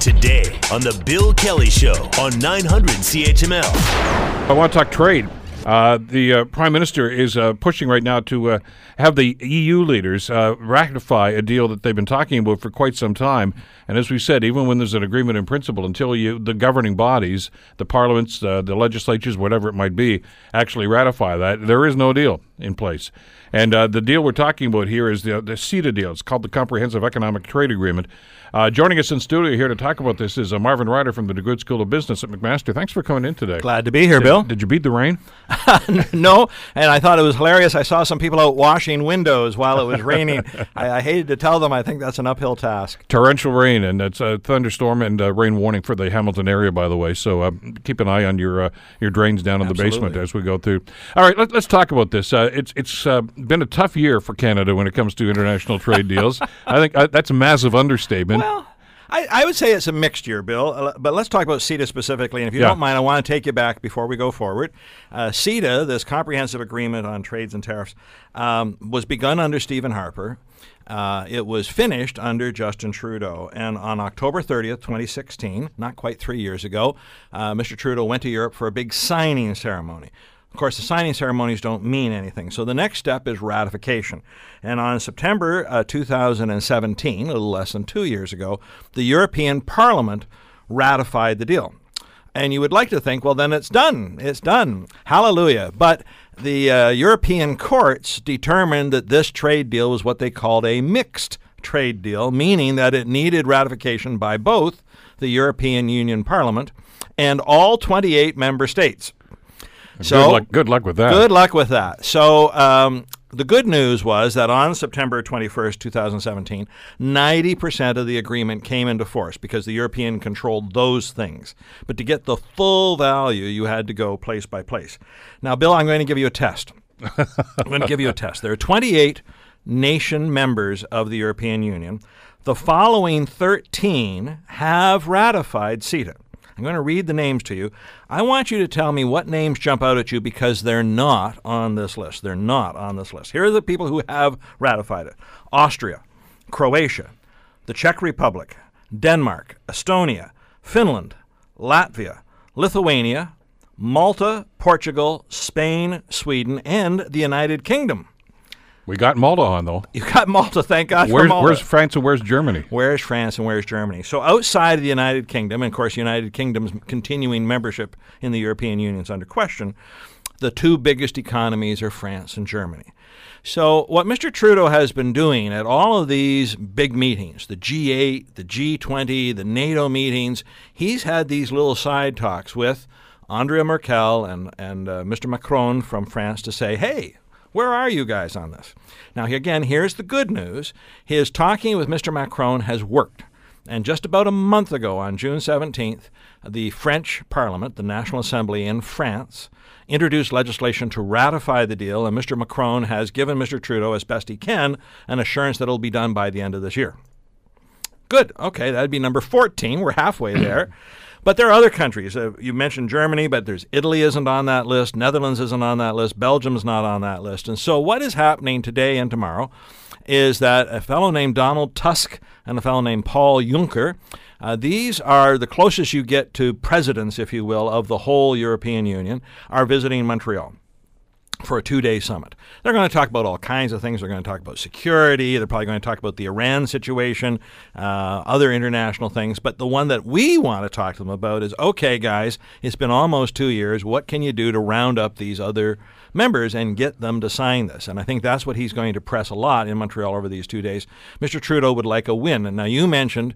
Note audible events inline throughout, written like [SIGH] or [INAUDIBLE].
Today on The Bill Kelly Show on 900 CHML. I want to talk trade. Uh, the uh, prime minister is uh, pushing right now to uh, have the EU leaders uh, ratify a deal that they've been talking about for quite some time. And as we said, even when there's an agreement in principle, until you, the governing bodies, the parliaments, uh, the legislatures, whatever it might be, actually ratify that, there is no deal in place. And the deal we're talking about here is the, the CETA deal. It's called the Comprehensive Economic Trade Agreement. joining us in studio here to talk about this is Marvin Ryder from the DeGroote School of Business at McMaster. Thanks for coming in today. Glad to be here, did, Bill. Did you beat the rain? [LAUGHS] no, and I thought it was hilarious. I saw some people out washing windows while it was raining. [LAUGHS] I, I, hated to tell them. I think that's an uphill task. Torrential rain, and it's a thunderstorm and a rain warning for the Hamilton area, by the way. So uh, keep an eye on your uh, your drains down in Absolutely. the basement as we go through. All right, let, us talk about this. Uh, it's it's uh, been a tough year for Canada when it comes to international trade deals. [LAUGHS] I think uh, that's a massive understatement. Well, I, I, would say it's a mixed year, Bill. Uh, but let's talk about CETA specifically. And if you Yeah. don't mind, I want to take you back before we go forward. Uh, CETA, this comprehensive agreement on trades and tariffs, um, was begun under Stephen Harper. Uh, it was finished under Justin Trudeau. And on October 30th, 2016, not quite three years ago, uh, Mr. Trudeau went to Europe for a big signing ceremony. Of course, the signing ceremonies don't mean anything. So the next step is ratification. And on September uh, 2017, a little less than two years ago, the European Parliament ratified the deal. And you would like to think, well, then it's done. It's done. Hallelujah. But the uh, European courts determined that this trade deal was what they called a mixed trade deal, meaning that it needed ratification by both the European Union Parliament and all 28 member states. So good luck. Good luck with that. Good luck with that. So um, the good news was that on September 21st, 2017, 90% of the agreement came into force because the European controlled those things. But to get the full value, you had to go place by place. Now, Bill, I'm going to give you a test. I'm going to give you a [LAUGHS] test. There are 28 nation members of the European Union. The following 13 have ratified CETA. I'm going to read the names to you. I want you to tell me what names jump out at you because they're not on this list. They're not on this list. Here are the people who have ratified it Austria, Croatia, the Czech Republic, Denmark, Estonia, Finland, Latvia, Lithuania, Malta, Portugal, Spain, Sweden, and the United Kingdom. We got Malta on though. You got Malta, thank God for Where's, Malta. where's France and where's Germany? Where's France and where's Germany? So outside of the United Kingdom, and of course, United Kingdom's continuing membership in the European Union is under question. The two biggest economies are France and Germany. So what Mr. Trudeau has been doing at all of these big meetings, the G8, the G20, the NATO meetings, he's had these little side talks with Angela Merkel and and uh, Mr. Macron from France to say, hey. Where are you guys on this? Now, again, here's the good news. His talking with Mr. Macron has worked. And just about a month ago, on June 17th, the French Parliament, the National Assembly in France, introduced legislation to ratify the deal, and Mr. Macron has given Mr. Trudeau, as best he can, an assurance that it'll be done by the end of this year. Good. Okay, that'd be number 14. We're halfway there. But there are other countries. Uh, you mentioned Germany, but there's Italy isn't on that list. Netherlands isn't on that list. Belgium's not on that list. And so what is happening today and tomorrow is that a fellow named Donald Tusk and a fellow named Paul Juncker, uh, these are the closest you get to presidents, if you will, of the whole European Union, are visiting Montreal for a two day summit. They're going to talk about all kinds of things. They're going to talk about security. They're probably going to talk about the Iran situation, uh, other international things. But the one that we want to talk to them about is okay, guys, it's been almost two years. What can you do to round up these other members and get them to sign this? And I think that's what he's going to press a lot in Montreal over these two days. Mr. Trudeau would like a win. And now you mentioned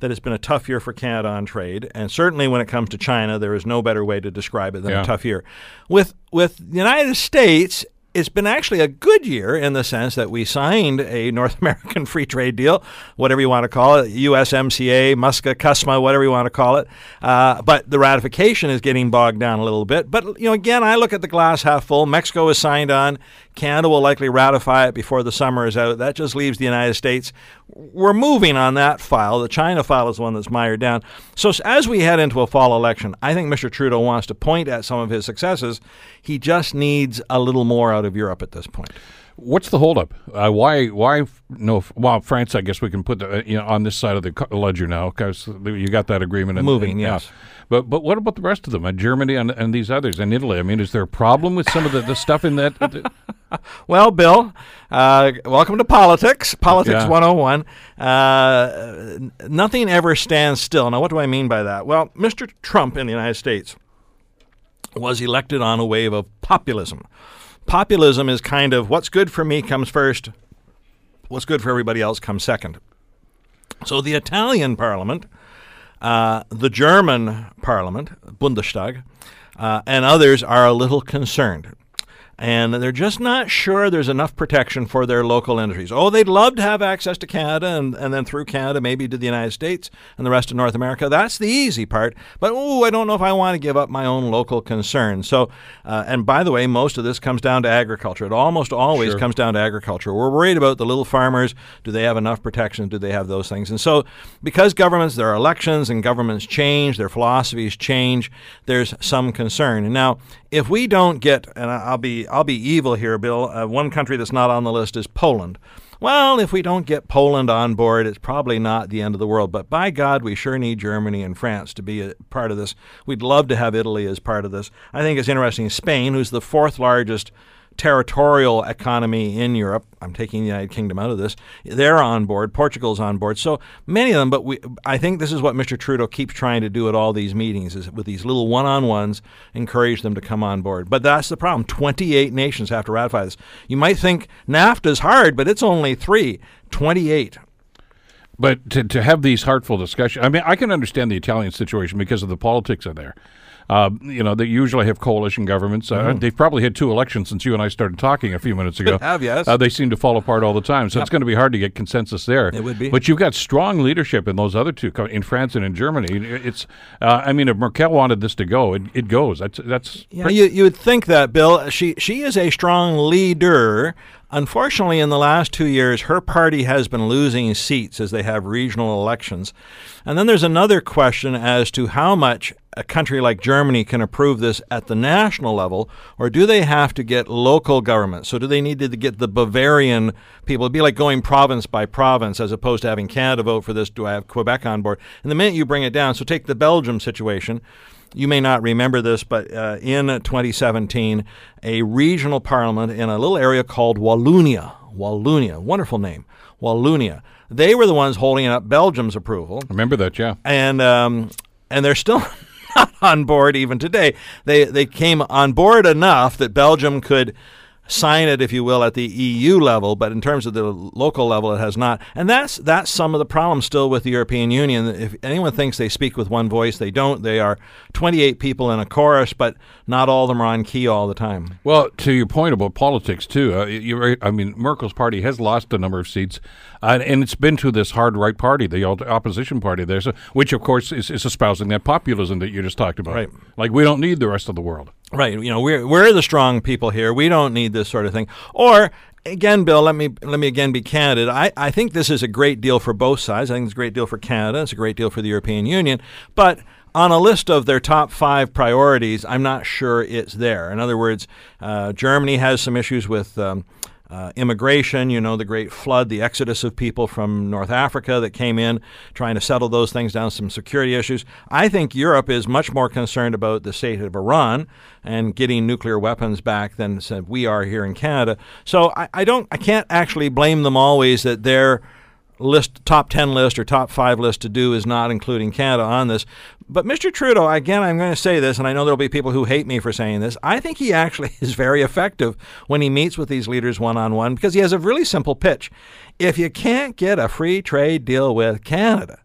that it's been a tough year for Canada on trade, and certainly when it comes to China, there is no better way to describe it than Yeah. a tough year. With with the United States, it's been actually a good year in the sense that we signed a North [LAUGHS] American free trade deal, whatever you want to call it, USMCA, MUSCA, CUSMA, whatever you want to call it. Uh, but the ratification is getting bogged down a little bit. But you know, again, I look at the glass half full. Mexico is signed on. Canada will likely ratify it before the summer is out. That just leaves the United States. We're moving on that file. The China file is the one that's mired down. So as we head into a fall election, I think Mr. Trudeau wants to point at some of his successes. He just needs a little more out of Europe at this point. What's the holdup? Uh, why? Why? No. Well, France. I guess we can put the, uh, you know, on this side of the ledger now because you got that agreement. And, Moving, and- yeah. But but what about the rest of them? Uh, Germany and, and these others and Italy. I mean, is there a problem with some of the, the stuff in that? [LAUGHS] Well, Bill, uh, welcome to politics, Politics Yeah. 101. Uh, nothing ever stands still. Now, what do I mean by that? Well, Mr. Trump in the United States was elected on a wave of populism. Populism is kind of what's good for me comes first, what's good for everybody else comes second. So the Italian parliament, uh, the German parliament, Bundestag, uh, and others are a little concerned. And they're just not sure there's enough protection for their local industries. Oh, they'd love to have access to Canada and, and then through Canada, maybe to the United States and the rest of North America. That's the easy part. But, oh, I don't know if I want to give up my own local concerns. So, uh, and by the way, most of this comes down to agriculture. It almost always Sure. comes down to agriculture. We're worried about the little farmers. Do they have enough protection? Do they have those things? And so, because governments, there are elections and governments change, their philosophies change, there's some concern. And now, if we don't get, and I'll be, I'll be evil here, Bill, uh, one country that's not on the list is Poland. Well, if we don't get Poland on board, it's probably not the end of the world. But by God, we sure need Germany and France to be a part of this. We'd love to have Italy as part of this. I think it's interesting. Spain, who's the fourth largest territorial economy in Europe. I'm taking the United Kingdom out of this. They're on board. Portugal's on board. So many of them. But we, I think this is what Mr. Trudeau keeps trying to do at all these meetings: is with these little one-on-ones, encourage them to come on board. But that's the problem. 28 nations have to ratify this. You might think NAFTA's hard, but it's only three. 28. But to, to have these heartful discussions, I mean, I can understand the Italian situation because of the politics in there. Uh, you know, they usually have coalition governments. Uh, They've probably had two elections since you and I started talking a few minutes ago. [LAUGHS] Have, yes. Uh, they seem to fall apart all the time, so it's going to be hard to get consensus there. It would be. But you've got strong leadership in those other two, in France and in Germany. It's, uh, I mean, if Merkel wanted this to go, it, it goes. That's that's Yeah, you, you would think that, Bill. She she is a strong leader. Unfortunately, in the last two years, her party has been losing seats as they have regional elections. And then there's another question as to how much a country like Germany can approve this at the national level, or do they have to get local government? So, do they need to get the Bavarian people? It'd be like going province by province as opposed to having Canada vote for this. Do I have Quebec on board? And the minute you bring it down, so take the Belgium situation. You may not remember this, but uh, in 2017, a regional parliament in a little area called Wallonia, Wallonia, wonderful name, Wallonia. They were the ones holding up Belgium's approval remember that, yeah. and um, and they're still [LAUGHS] not on board even today. They they came on board enough that Belgium could sign it, if you will, at the EU level, but in terms of the local level, it has not. And that's that's some of the problem still with the European Union. If anyone thinks they speak with one voice, they don't. They are 28 people in a chorus, but not all of them are on key all the time. Well, to your point about politics too, uh, you're right. I mean, Merkel's party has lost a number of seats, uh, and it's been to this hard right party, the opposition party there, so, which of course is, is espousing that populism that you just talked about. Right. Like we don't need the rest of the world. Right. You know, we're we're the strong people here. We don't need this sort of thing. Or again, Bill, let me let me again be candid. I, I think this is a great deal for both sides. I think it's a great deal for Canada. It's a great deal for the European Union. But on a list of their top five priorities, I'm not sure it's there. In other words, uh, Germany has some issues with. Um, uh, immigration, you know, the great flood, the exodus of people from North Africa that came in, trying to settle those things down, some security issues. I think Europe is much more concerned about the state of Iran and getting nuclear weapons back than said we are here in Canada. So I, I don't, I can't actually blame them always that their list, top 10 list or top five list to do is not including Canada on this. But Mr. Trudeau, again, I'm going to say this, and I know there'll be people who hate me for saying this. I think he actually [LAUGHS] is very effective when he meets with these leaders one on one because he has a really simple pitch. If you can't get a free trade deal with Canada,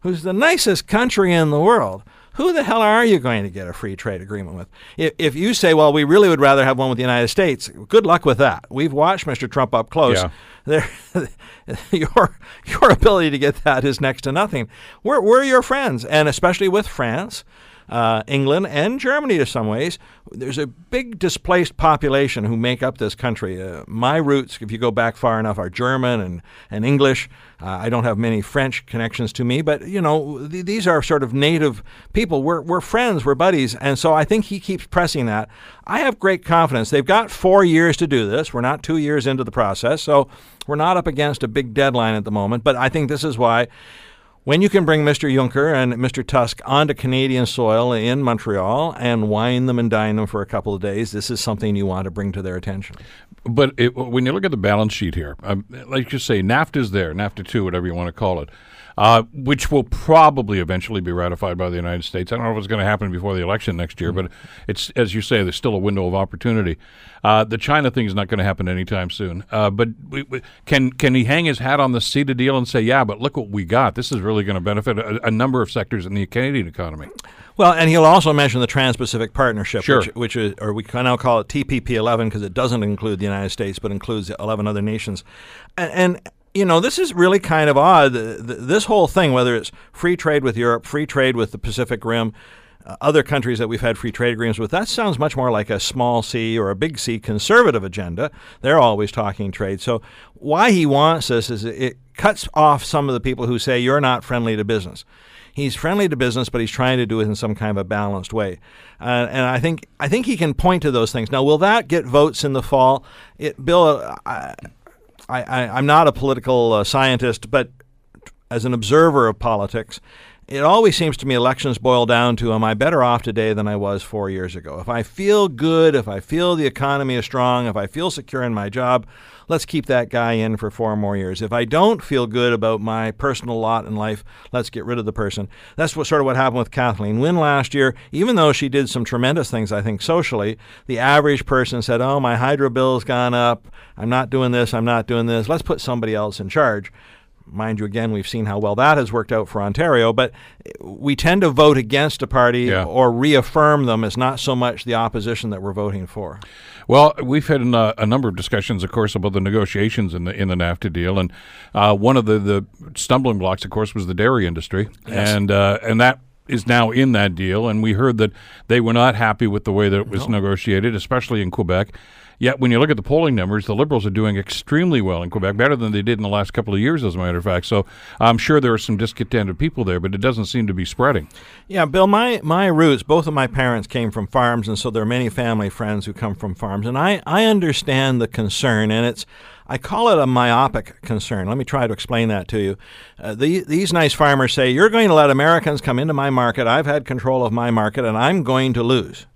who's the nicest country in the world, who the hell are you going to get a free trade agreement with? If, if you say, well, we really would rather have one with the United States, good luck with that. We've watched Mr. Trump up close. Yeah. [LAUGHS] [LAUGHS] Your your ability to get that is next to nothing. We're we're your friends, and especially with France uh, England and Germany to some ways. There's a big displaced population who make up this country. Uh, my roots, if you go back far enough, are German and, and English. Uh, I don't have many French connections to me, but you know th- these are sort of native people. We're, we're friends, we're buddies, and so I think he keeps pressing that. I have great confidence. They've got four years to do this. We're not two years into the process, so we're not up against a big deadline at the moment. But I think this is why when you can bring Mr. Juncker and Mr. Tusk onto Canadian soil in Montreal and wine them and dine them for a couple of days, this is something you want to bring to their attention. But it, when you look at the balance sheet here, um, like you say, NAFTA is there, NAFTA 2, whatever you want to call it uh, which will probably eventually be ratified by the United States. I don't know if it's going to happen before the election next year, mm-hmm. but it's as you say, there's still a window of opportunity. Uh, the China thing is not going to happen anytime soon. Uh, but we, we, can can he hang his hat on the CETA deal and say, yeah, but look what we got. This is really going to benefit a, a number of sectors in the Canadian economy. Well, and he'll also mention the Trans-Pacific Partnership, sure. which, which is, or we can now call it TPP-11 because it doesn't include the United States, but includes 11 other nations. And, and you know, this is really kind of odd. This whole thing, whether it's free trade with Europe, free trade with the Pacific Rim, uh, other countries that we've had free trade agreements with, that sounds much more like a small c or a big C conservative agenda. They're always talking trade. So, why he wants this is it cuts off some of the people who say you're not friendly to business. He's friendly to business, but he's trying to do it in some kind of a balanced way. Uh, and I think I think he can point to those things. Now, will that get votes in the fall? It, Bill, I, I, am not a political uh, scientist, but as an observer of politics, it always seems to me elections boil down to am I better off today than I was four years ago? If I feel good, if I feel the economy is strong, if I feel secure in my job, let's keep that guy in for four more years. If I don't feel good about my personal lot in life, let's get rid of the person. That's what sort of what happened with Kathleen Wynne last year. Even though she did some tremendous things, I think socially, the average person said, "Oh, my hydro bill's gone up. I'm not doing this. I'm not doing this. Let's put somebody else in charge." Mind you, again, we've seen how well that has worked out for Ontario, but we tend to vote against a party yeah. or reaffirm them as not so much the opposition that we're voting for. Well, we've had a, a number of discussions, of course, about the negotiations in the in the NAFTA deal, and uh, one of the, the stumbling blocks, of course, was the dairy industry, yes. and uh, and that is now in that deal, and we heard that they were not happy with the way that it was no. negotiated, especially in Quebec. Yet, when you look at the polling numbers, the Liberals are doing extremely well in Quebec, better than they did in the last couple of years, as a matter of fact. So I'm sure there are some discontented people there, but it doesn't seem to be spreading. Yeah, Bill, my, my roots, both of my parents came from farms, and so there are many family friends who come from farms. And I, I understand the concern, and it's. I call it a myopic concern. Let me try to explain that to you. Uh, the, these nice farmers say, You're going to let Americans come into my market. I've had control of my market, and I'm going to lose.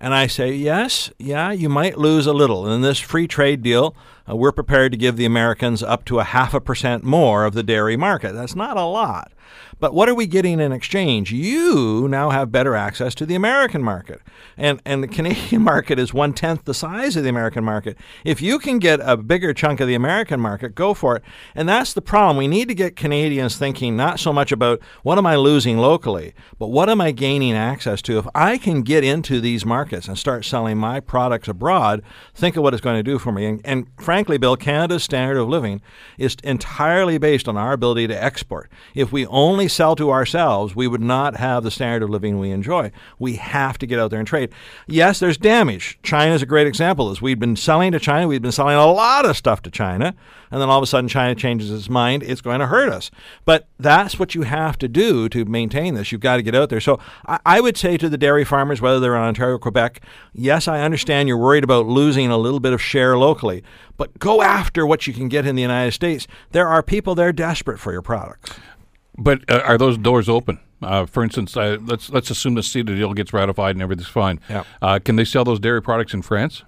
And I say, yes, yeah, you might lose a little. In this free trade deal, uh, we're prepared to give the Americans up to a half a percent more of the dairy market. That's not a lot. But what are we getting in exchange? You now have better access to the American market. And, and the Canadian [LAUGHS] market is one tenth the size of the American market. If you can get a bigger chunk of the American market, go for it. And that's the problem. We need to get Canadians thinking not so much about what am I losing locally, but what am I gaining access to? If I can get into these markets and start selling my products abroad, think of what it's going to do for me. And, and frankly, Bill, Canada's standard of living is entirely based on our ability to export. If we only sell to ourselves, we would not have the standard of living we enjoy. We have to get out there and trade. Yes, there's damage. China is a great example. As we've been selling to China, we've been selling a lot of stuff to China, and then all of a sudden China changes its mind. It's going to hurt us. But that's what you have to do to maintain this. You've got to get out there. So I, I would say to the dairy farmers, whether they're in Ontario or Quebec, yes, I understand you're worried about losing a little bit of share locally, but go after what you can get in the United States. There are people there desperate for your products. But uh, are those doors open? Uh, for instance, uh, let's let's assume the CETA deal gets ratified and everything's fine. Yeah. Uh, can they sell those dairy products in France?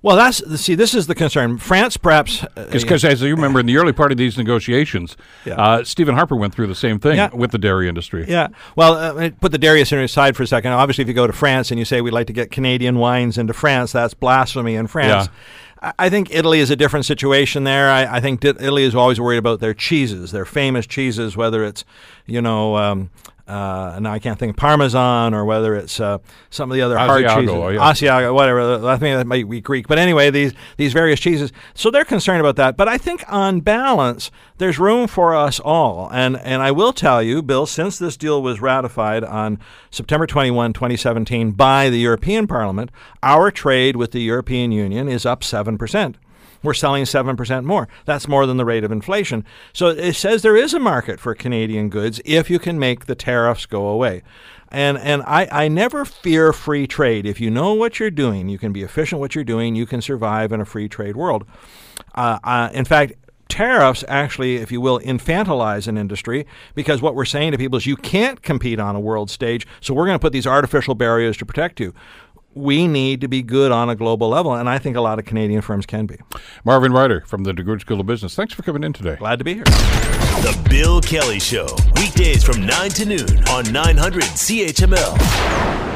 Well, that's see. This is the concern. France, perhaps, because uh, as you remember, in the early part of these negotiations, yeah. uh, Stephen Harper went through the same thing yeah. with the dairy industry. Yeah. Well, uh, put the dairy industry aside for a second. Obviously, if you go to France and you say we'd like to get Canadian wines into France, that's blasphemy in France. Yeah. I think Italy is a different situation there. I, I, think Italy is always worried about their cheeses, their famous cheeses, whether it's, you know, um, uh, now I can't think of Parmesan or whether it's uh, some of the other hard Asiago, cheeses, oh, yeah. Asiago, whatever. I think that might be Greek, but anyway, these these various cheeses. So they're concerned about that. But I think on balance, there's room for us all. And and I will tell you, Bill, since this deal was ratified on September 21, 2017, by the European Parliament, our trade with the European Union is up seven percent we're selling 7% more. That's more than the rate of inflation. So it says there is a market for Canadian goods if you can make the tariffs go away. And, and I, I never fear free trade. If you know what you're doing, you can be efficient what you're doing, you can survive in a free trade world. Uh, uh, in fact, tariffs actually, if you will, infantilize an industry because what we're saying to people is you can't compete on a world stage, so we're going to put these artificial barriers to protect you we need to be good on a global level, and I think a lot of Canadian firms can be. Marvin Ryder from the DeGroote School of Business. Thanks for coming in today. Glad to be here. The Bill Kelly Show, weekdays from 9 to noon on 900 CHML.